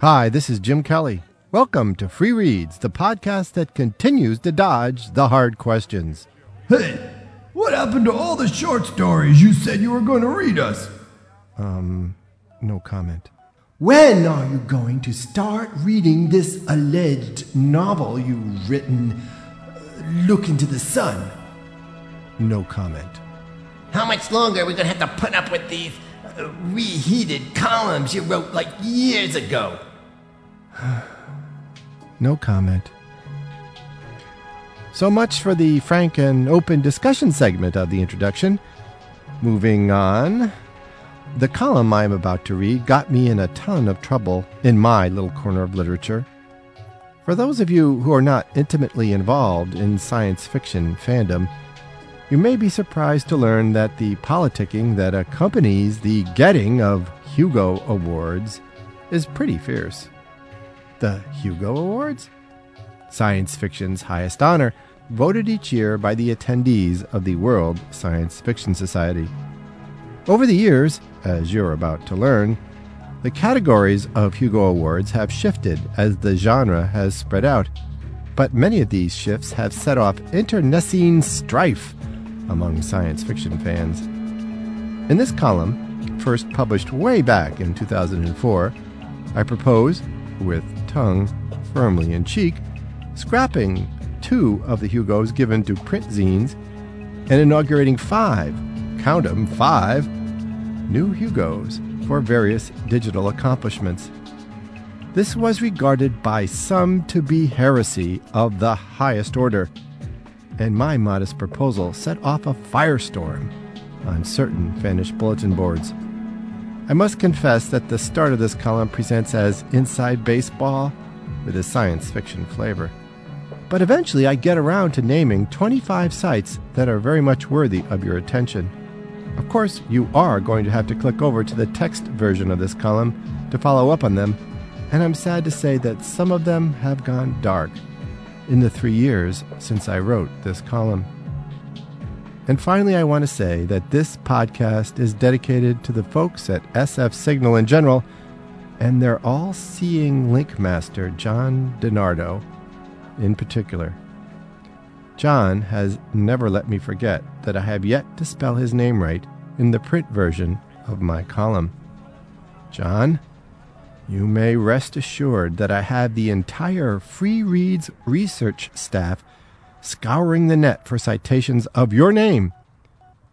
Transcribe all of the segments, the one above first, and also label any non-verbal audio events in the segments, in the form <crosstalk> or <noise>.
Hi, this is Jim Kelly. Welcome to Free Reads, the podcast that continues to dodge the hard questions. Hey, what happened to all the short stories you said you were going to read us? Um, no comment. When are you going to start reading this alleged novel you've written, uh, Look into the Sun? No comment. How much longer are we going to have to put up with these uh, reheated columns you wrote like years ago? <sighs> No comment. So much for the frank and open discussion segment of the introduction. Moving on. The column I am about to read got me in a ton of trouble in my little corner of literature. For those of you who are not intimately involved in science fiction fandom, you may be surprised to learn that the politicking that accompanies the getting of Hugo Awards is pretty fierce. The Hugo Awards? Science fiction's highest honor, voted each year by the attendees of the World Science Fiction Society. Over the years, as you're about to learn, the categories of Hugo Awards have shifted as the genre has spread out, but many of these shifts have set off internecine strife among science fiction fans. In this column, first published way back in 2004, I propose, with tongue firmly in cheek, scrapping two of the Hugos given to print zines and inaugurating five, count 'em, five, new Hugos for various digital accomplishments. This was regarded by some to be heresy of the highest order, and my modest proposal set off a firestorm on certain fannish bulletin boards. I must confess that the start of this column presents as inside baseball with a science fiction flavor. But eventually I get around to naming 25 sites that are very much worthy of your attention. Of course, you are going to have to click over to the text version of this column to follow up on them, and I'm sad to say that some of them have gone dark in the three years since I wrote this column. And finally, I want to say that this podcast is dedicated to the folks at SF Signal in general and their all seeing link master, John DeNardo, in particular. John has never let me forget that I have yet to spell his name right in the print version of my column. John, you may rest assured that I have the entire Free Reads research staff scouring the net for citations of your name.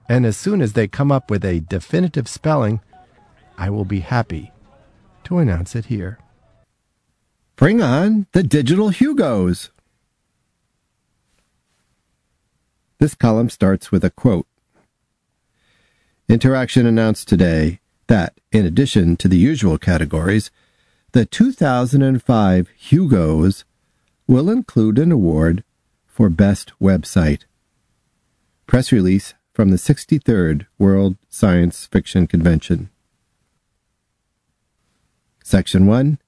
And as soon as they come up with a definitive spelling, I will be happy to announce it here. Bring on the digital Hugos. This column starts with a quote. Interaction announced today that, in addition to the usual categories, the 2005 Hugos will include an award for Best Website. Press release from the 63rd World Science Fiction Convention. Section 1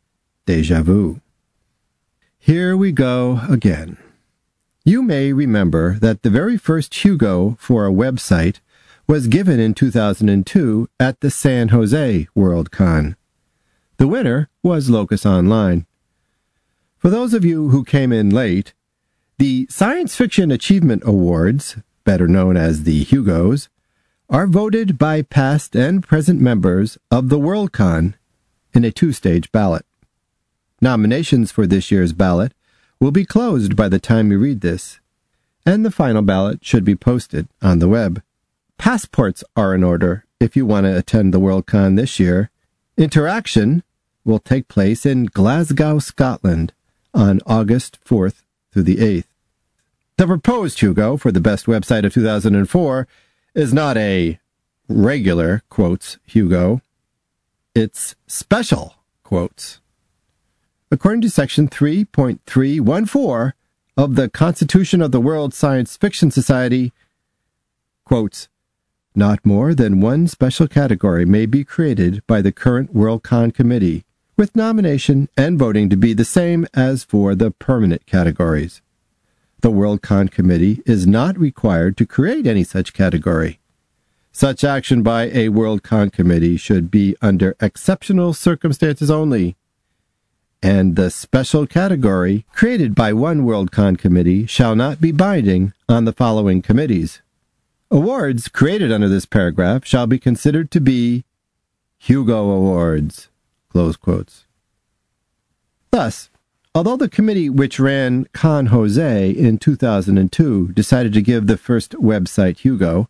Deja Vu. Here we go again. You may remember that the very first Hugo for a website was given in 2002 at the San Jose Worldcon. The winner was Locus Online. For those of you who came in late, the Science Fiction Achievement Awards, better known as the Hugos, are voted by past and present members of the Worldcon in a two stage ballot. Nominations for this year's ballot will be closed by the time you read this, and the final ballot should be posted on the web. Passports are in order if you want to attend the Worldcon this year. Interaction will take place in Glasgow, Scotland on August 4th through the 8th. The proposed Hugo for the best website of 2004 is not a regular, quotes, Hugo. It's special, quotes. According to Section 3.314 of the Constitution of the World Science Fiction Society, quotes, not more than one special category may be created by the current Worldcon committee, with nomination and voting to be the same as for the permanent categories. The Worldcon Committee is not required to create any such category. Such action by a Worldcon Committee should be under exceptional circumstances only. and the special category created by one Worldcon committee shall not be binding on the following committees. Awards created under this paragraph shall be considered to be Hugo Awards. Thus, although the committee which ran Con Jose in 2002 decided to give the first website Hugo,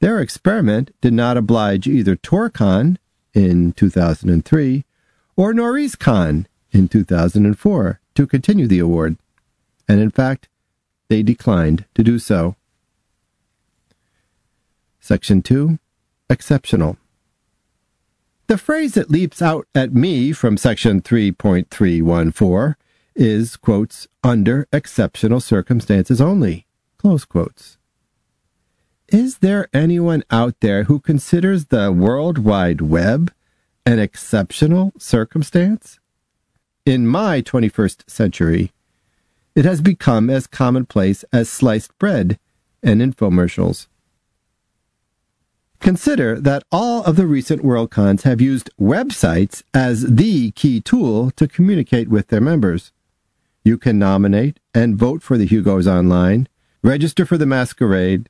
their experiment did not oblige either TorCon in 2003 or Noreascon in 2004 to continue the award, and in fact, they declined to do so. Section 2 Exceptional. The phrase that leaps out at me from section 3.314 is, quotes, under exceptional circumstances only, close quotes. Is there anyone out there who considers the World Wide Web an exceptional circumstance? In my 21st century, it has become as commonplace as sliced bread and infomercials. Consider that all of the recent Worldcons have used websites as the key tool to communicate with their members. You can nominate and vote for the Hugos online, register for the masquerade,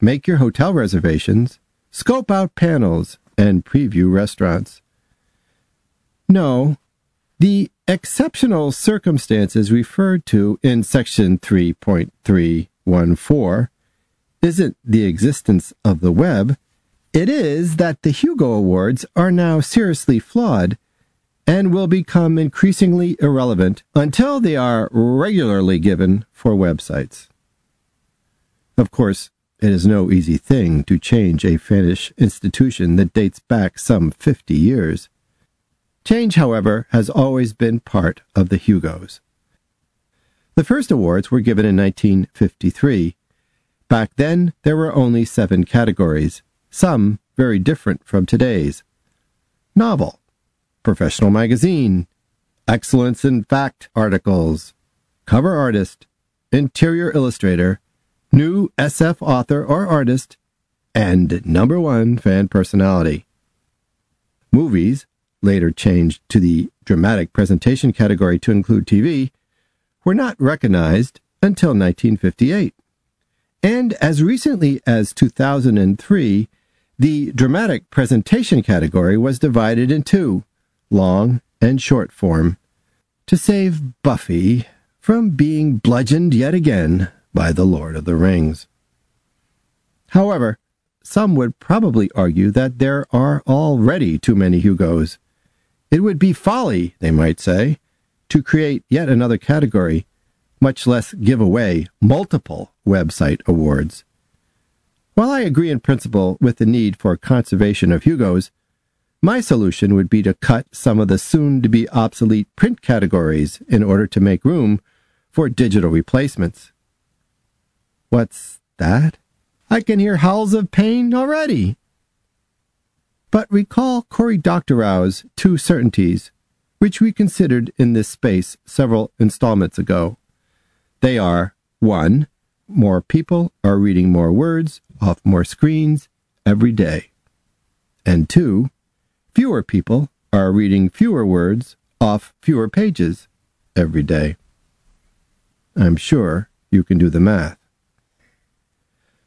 make your hotel reservations, scope out panels, and preview restaurants. No, the exceptional circumstances referred to in section 3.314 isn't the existence of the web. It is that the Hugo Awards are now seriously flawed and will become increasingly irrelevant until they are regularly given for websites. Of course, it is no easy thing to change a fannish institution that dates back some 50 years. Change, however, has always been part of the Hugos. The first awards were given in 1953. Back then, there were only seven categories, some very different from today's. Novel, Professional Magazine, Excellence in Fact articles, Cover Artist, Interior Illustrator, new SF author or artist, and number one fan personality. Movies, later changed to the dramatic presentation category to include TV, were not recognized until 1958. And as recently as 2003, the dramatic presentation category was divided in two, long and short form, to save Buffy from being bludgeoned yet again by the Lord of the Rings. However, some would probably argue that there are already too many Hugos. It would be folly, they might say, to create yet another category, much less give away multiple website awards. While I agree in principle with the need for conservation of Hugos, my solution would be to cut some of the soon to be obsolete print categories in order to make room for digital replacements. What's that? I can hear howls of pain already. But recall Cory Doctorow's two certainties, which we considered in this space several installments ago. They are 1. More people are reading more words off more screens every day. And 2. Fewer people are reading fewer words off fewer pages every day. I'm sure you can do the math.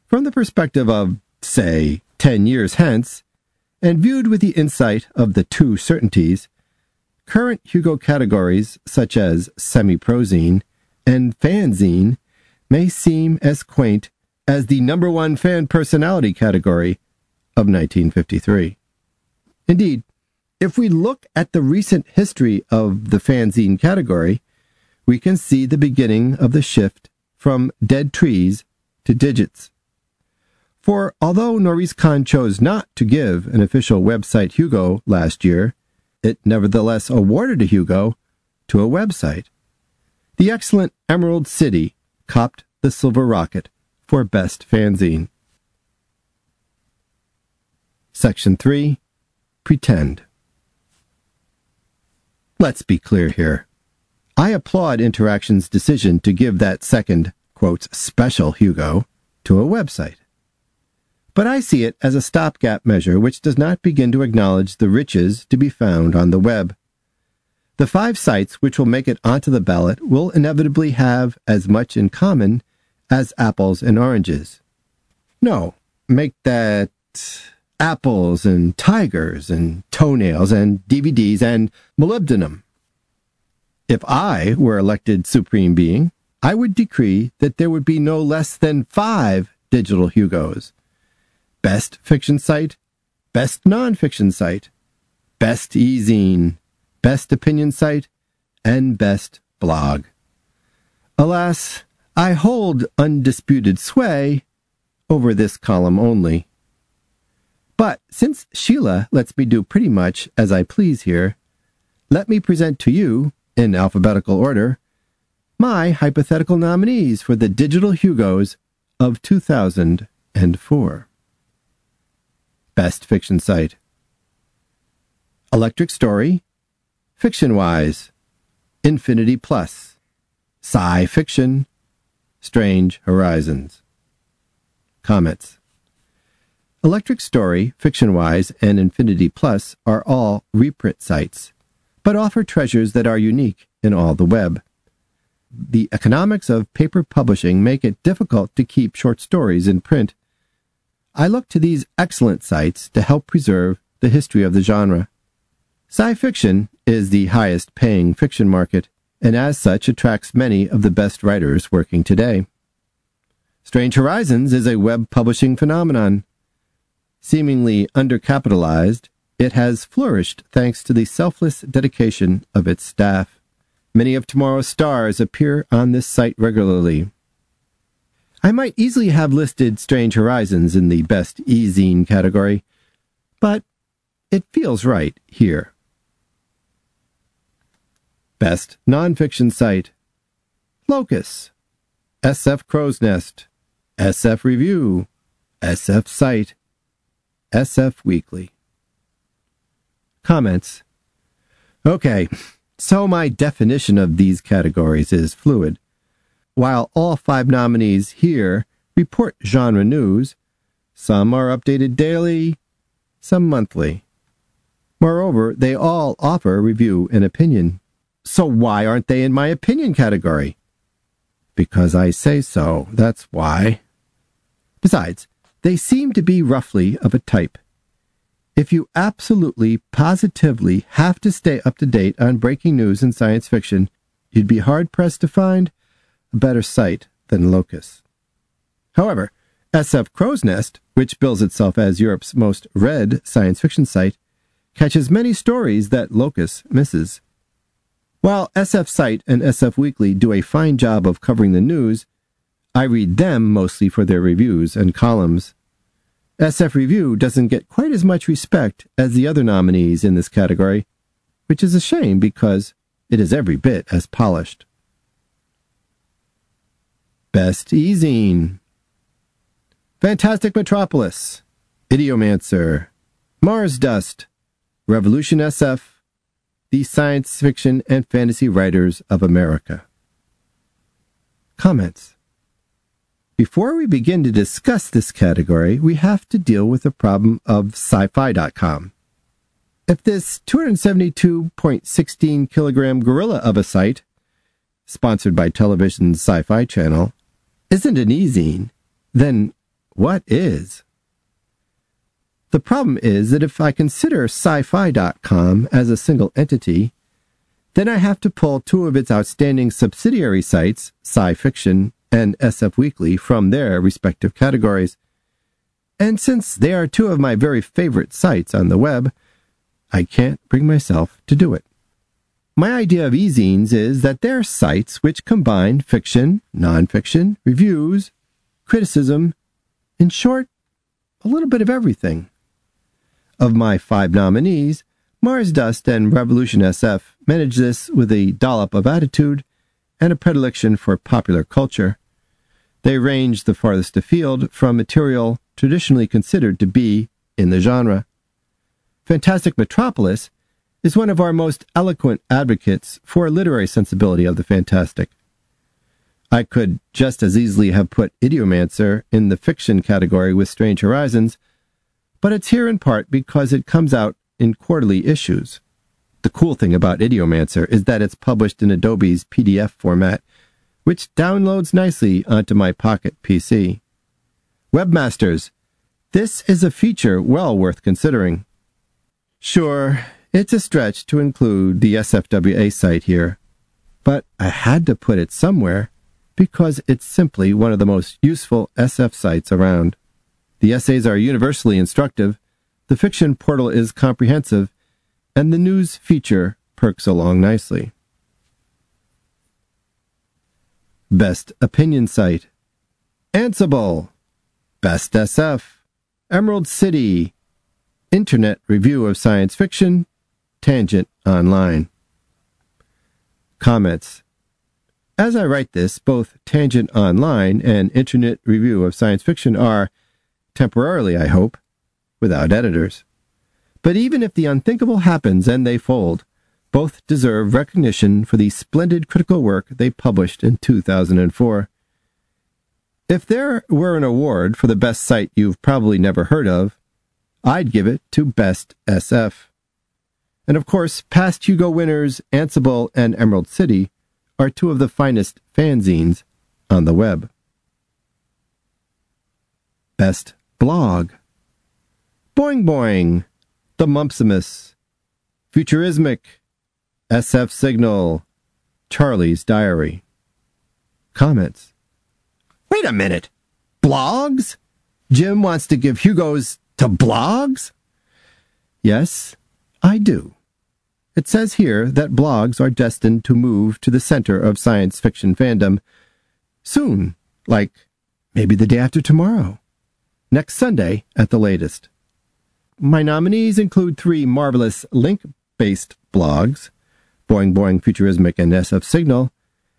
From the perspective of, say, ten years hence, and viewed with the insight of the two certainties, current Hugo categories such as semi-prozine and fanzine may seem as quaint as the number one fan personality category of 1953. Indeed, if we look at the recent history of the fanzine category, we can see the beginning of the shift from dead trees to digits. For although Noreascon chose not to give an official website Hugo last year, it nevertheless awarded a Hugo to a website. The excellent Emerald City copped the Silver Rocket for Best Fanzine. Section 3 Pretend. Let's be clear here. I applaud Interaction's decision to give that second, quote, special Hugo to a website but I see it as a stopgap measure which does not begin to acknowledge the riches to be found on the web. The five sites which will make it onto the ballot will inevitably have as much in common as apples and oranges. No, make that apples and tigers and toenails and DVDs and molybdenum. If I were elected supreme being, I would decree that there would be no less than five digital Hugos. Best fiction site, best nonfiction site, best e-zine, best opinion site, and best blog. Alas, I hold undisputed sway over this column only. But since Sheila lets me do pretty much as I please here, let me present to you, in alphabetical order, my hypothetical nominees for the Digital Hugos of 2004. Best Fiction Site Electric Story, Fiction Wise, Infinity Plus, Sci Fiction, Strange Horizons. Comments Electric Story, FictionWise, and Infinity Plus are all reprint sites, but offer treasures that are unique in all the web. The economics of paper publishing make it difficult to keep short stories in print. I look to these excellent sites to help preserve the history of the genre. Sci fiction is the highest paying fiction market, and as such attracts many of the best writers working today. Strange Horizons is a web publishing phenomenon. Seemingly undercapitalized, it has flourished thanks to the selfless dedication of its staff. Many of tomorrow's stars appear on this site regularly. I might easily have listed Strange Horizons in the best e-zine category, but it feels right here. Best nonfiction site Locus, SF Crow's Nest, SF Review, SF Site, SF Weekly. Comments. Okay, so my definition of these categories is fluid. While all five nominees here report genre news, some are updated daily, some monthly. Moreover, they all offer review and opinion. So why aren't they in my opinion category? Because I say so, that's why. Besides, they seem to be roughly of a type. If you absolutely, positively have to stay up to date on breaking news in science fiction, you'd be hard pressed to find a better site than Locus. However, SF Crow's Nest, which bills itself as Europe's most read science fiction site, catches many stories that Locus misses. While SF Site and SF Weekly do a fine job of covering the news, I read them mostly for their reviews and columns. SF Review doesn't get quite as much respect as the other nominees in this category, which is a shame because it is every bit as polished. Best E-Zine. Fantastic Metropolis. Ideomancer. Mars Dust. Revolution SF The Science Fiction and Fantasy Writers of America Comments before we begin to discuss this category, we have to deal with the problem of sci-fi.com. If this 272.16 kilogram gorilla of a site, sponsored by television's sci-fi channel, isn't an e-zine, then what is? The problem is that if I consider sci-fi.com as a single entity, then I have to pull two of its outstanding subsidiary sites, sci-fiction and SF Weekly from their respective categories. And since they are two of my very favorite sites on the web, I can't bring myself to do it. My idea of e-zines is that they're sites which combine fiction, nonfiction, reviews, criticism, in short, a little bit of everything. Of my five nominees, Mars Dust and Revolution SF manage this with a dollop of attitude and a predilection for popular culture. They range the farthest afield from material traditionally considered to be in the genre. Fantastic Metropolis is one of our most eloquent advocates for a literary sensibility of the fantastic. I could just as easily have put Ideomancer in the fiction category with Strange Horizons, but it's here in part because it comes out in quarterly issues. The cool thing about Ideomancer is that it's published in Adobe's PDF format, which downloads nicely onto my Pocket PC. Webmasters, this is a feature well worth considering. Sure, it's a stretch to include the SFWA site here, but I had to put it somewhere because it's simply one of the most useful SF sites around. The essays are universally instructive, the fiction portal is comprehensive, and the news feature perks along nicely. Best Opinion Site Ansible. Best SF Emerald City. Internet Review of Science Fiction Tangent Online. Comments. As I write this, both Tangent Online and Internet Review of Science Fiction are, temporarily I hope, without editors. But even if the unthinkable happens and they fold, both deserve recognition for the splendid critical work they published in 2004. If there were an award for the best site you've probably never heard of, I'd give it to Best SF. And of course, past Hugo winners Ansible and Emerald City are two of the finest fanzines on the web. Best Blog Boing Boing the Mumpsimus, Futurismic, SF Signal, Charlie's Diary. Comments. Wait a minute. Blogs? Jim wants to give Hugo's to blogs? Yes, I do. It says here that blogs are destined to move to the center of science fiction fandom soon, like maybe the day after tomorrow, next Sunday at the latest. My nominees include three marvelous link based blogs Boing Boing Futurismic and SF Signal,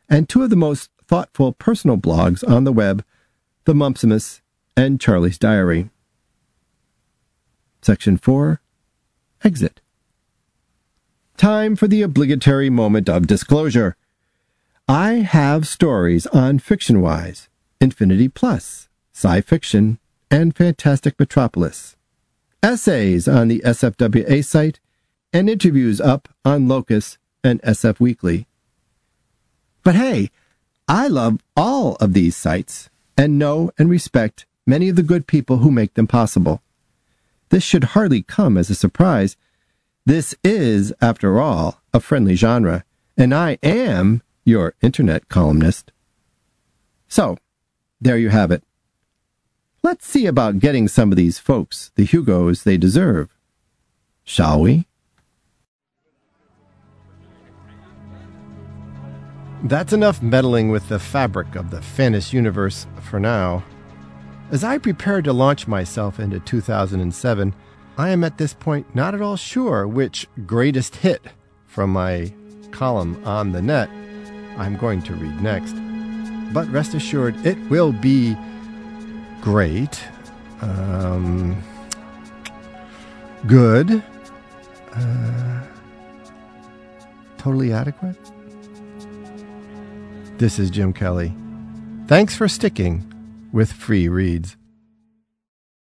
and two of the most thoughtful personal blogs on the web The Mumpsimus and Charlie's Diary. Section 4 Exit. Time for the obligatory moment of disclosure. I have stories on FictionWise, Infinity Plus, Sci Fiction, and Fantastic Metropolis essays on the SFWA site, and interviews up on Locus and SF Weekly. But hey, I love all of these sites and know and respect many of the good people who make them possible. This should hardly come as a surprise. This is, after all, a friendly genre, and I am your internet columnist. So, there you have it. Let's see about getting some of these folks the Hugos they deserve. Shall we? That's enough meddling with the fabric of the fannish universe for now. As I prepare to launch myself into 2007, I am at this point not at all sure which greatest hit from my column on the net I'm going to read next. But rest assured, it will be great. Um, good. Uh, totally adequate. This is Jim Kelly. Thanks for sticking with free reads.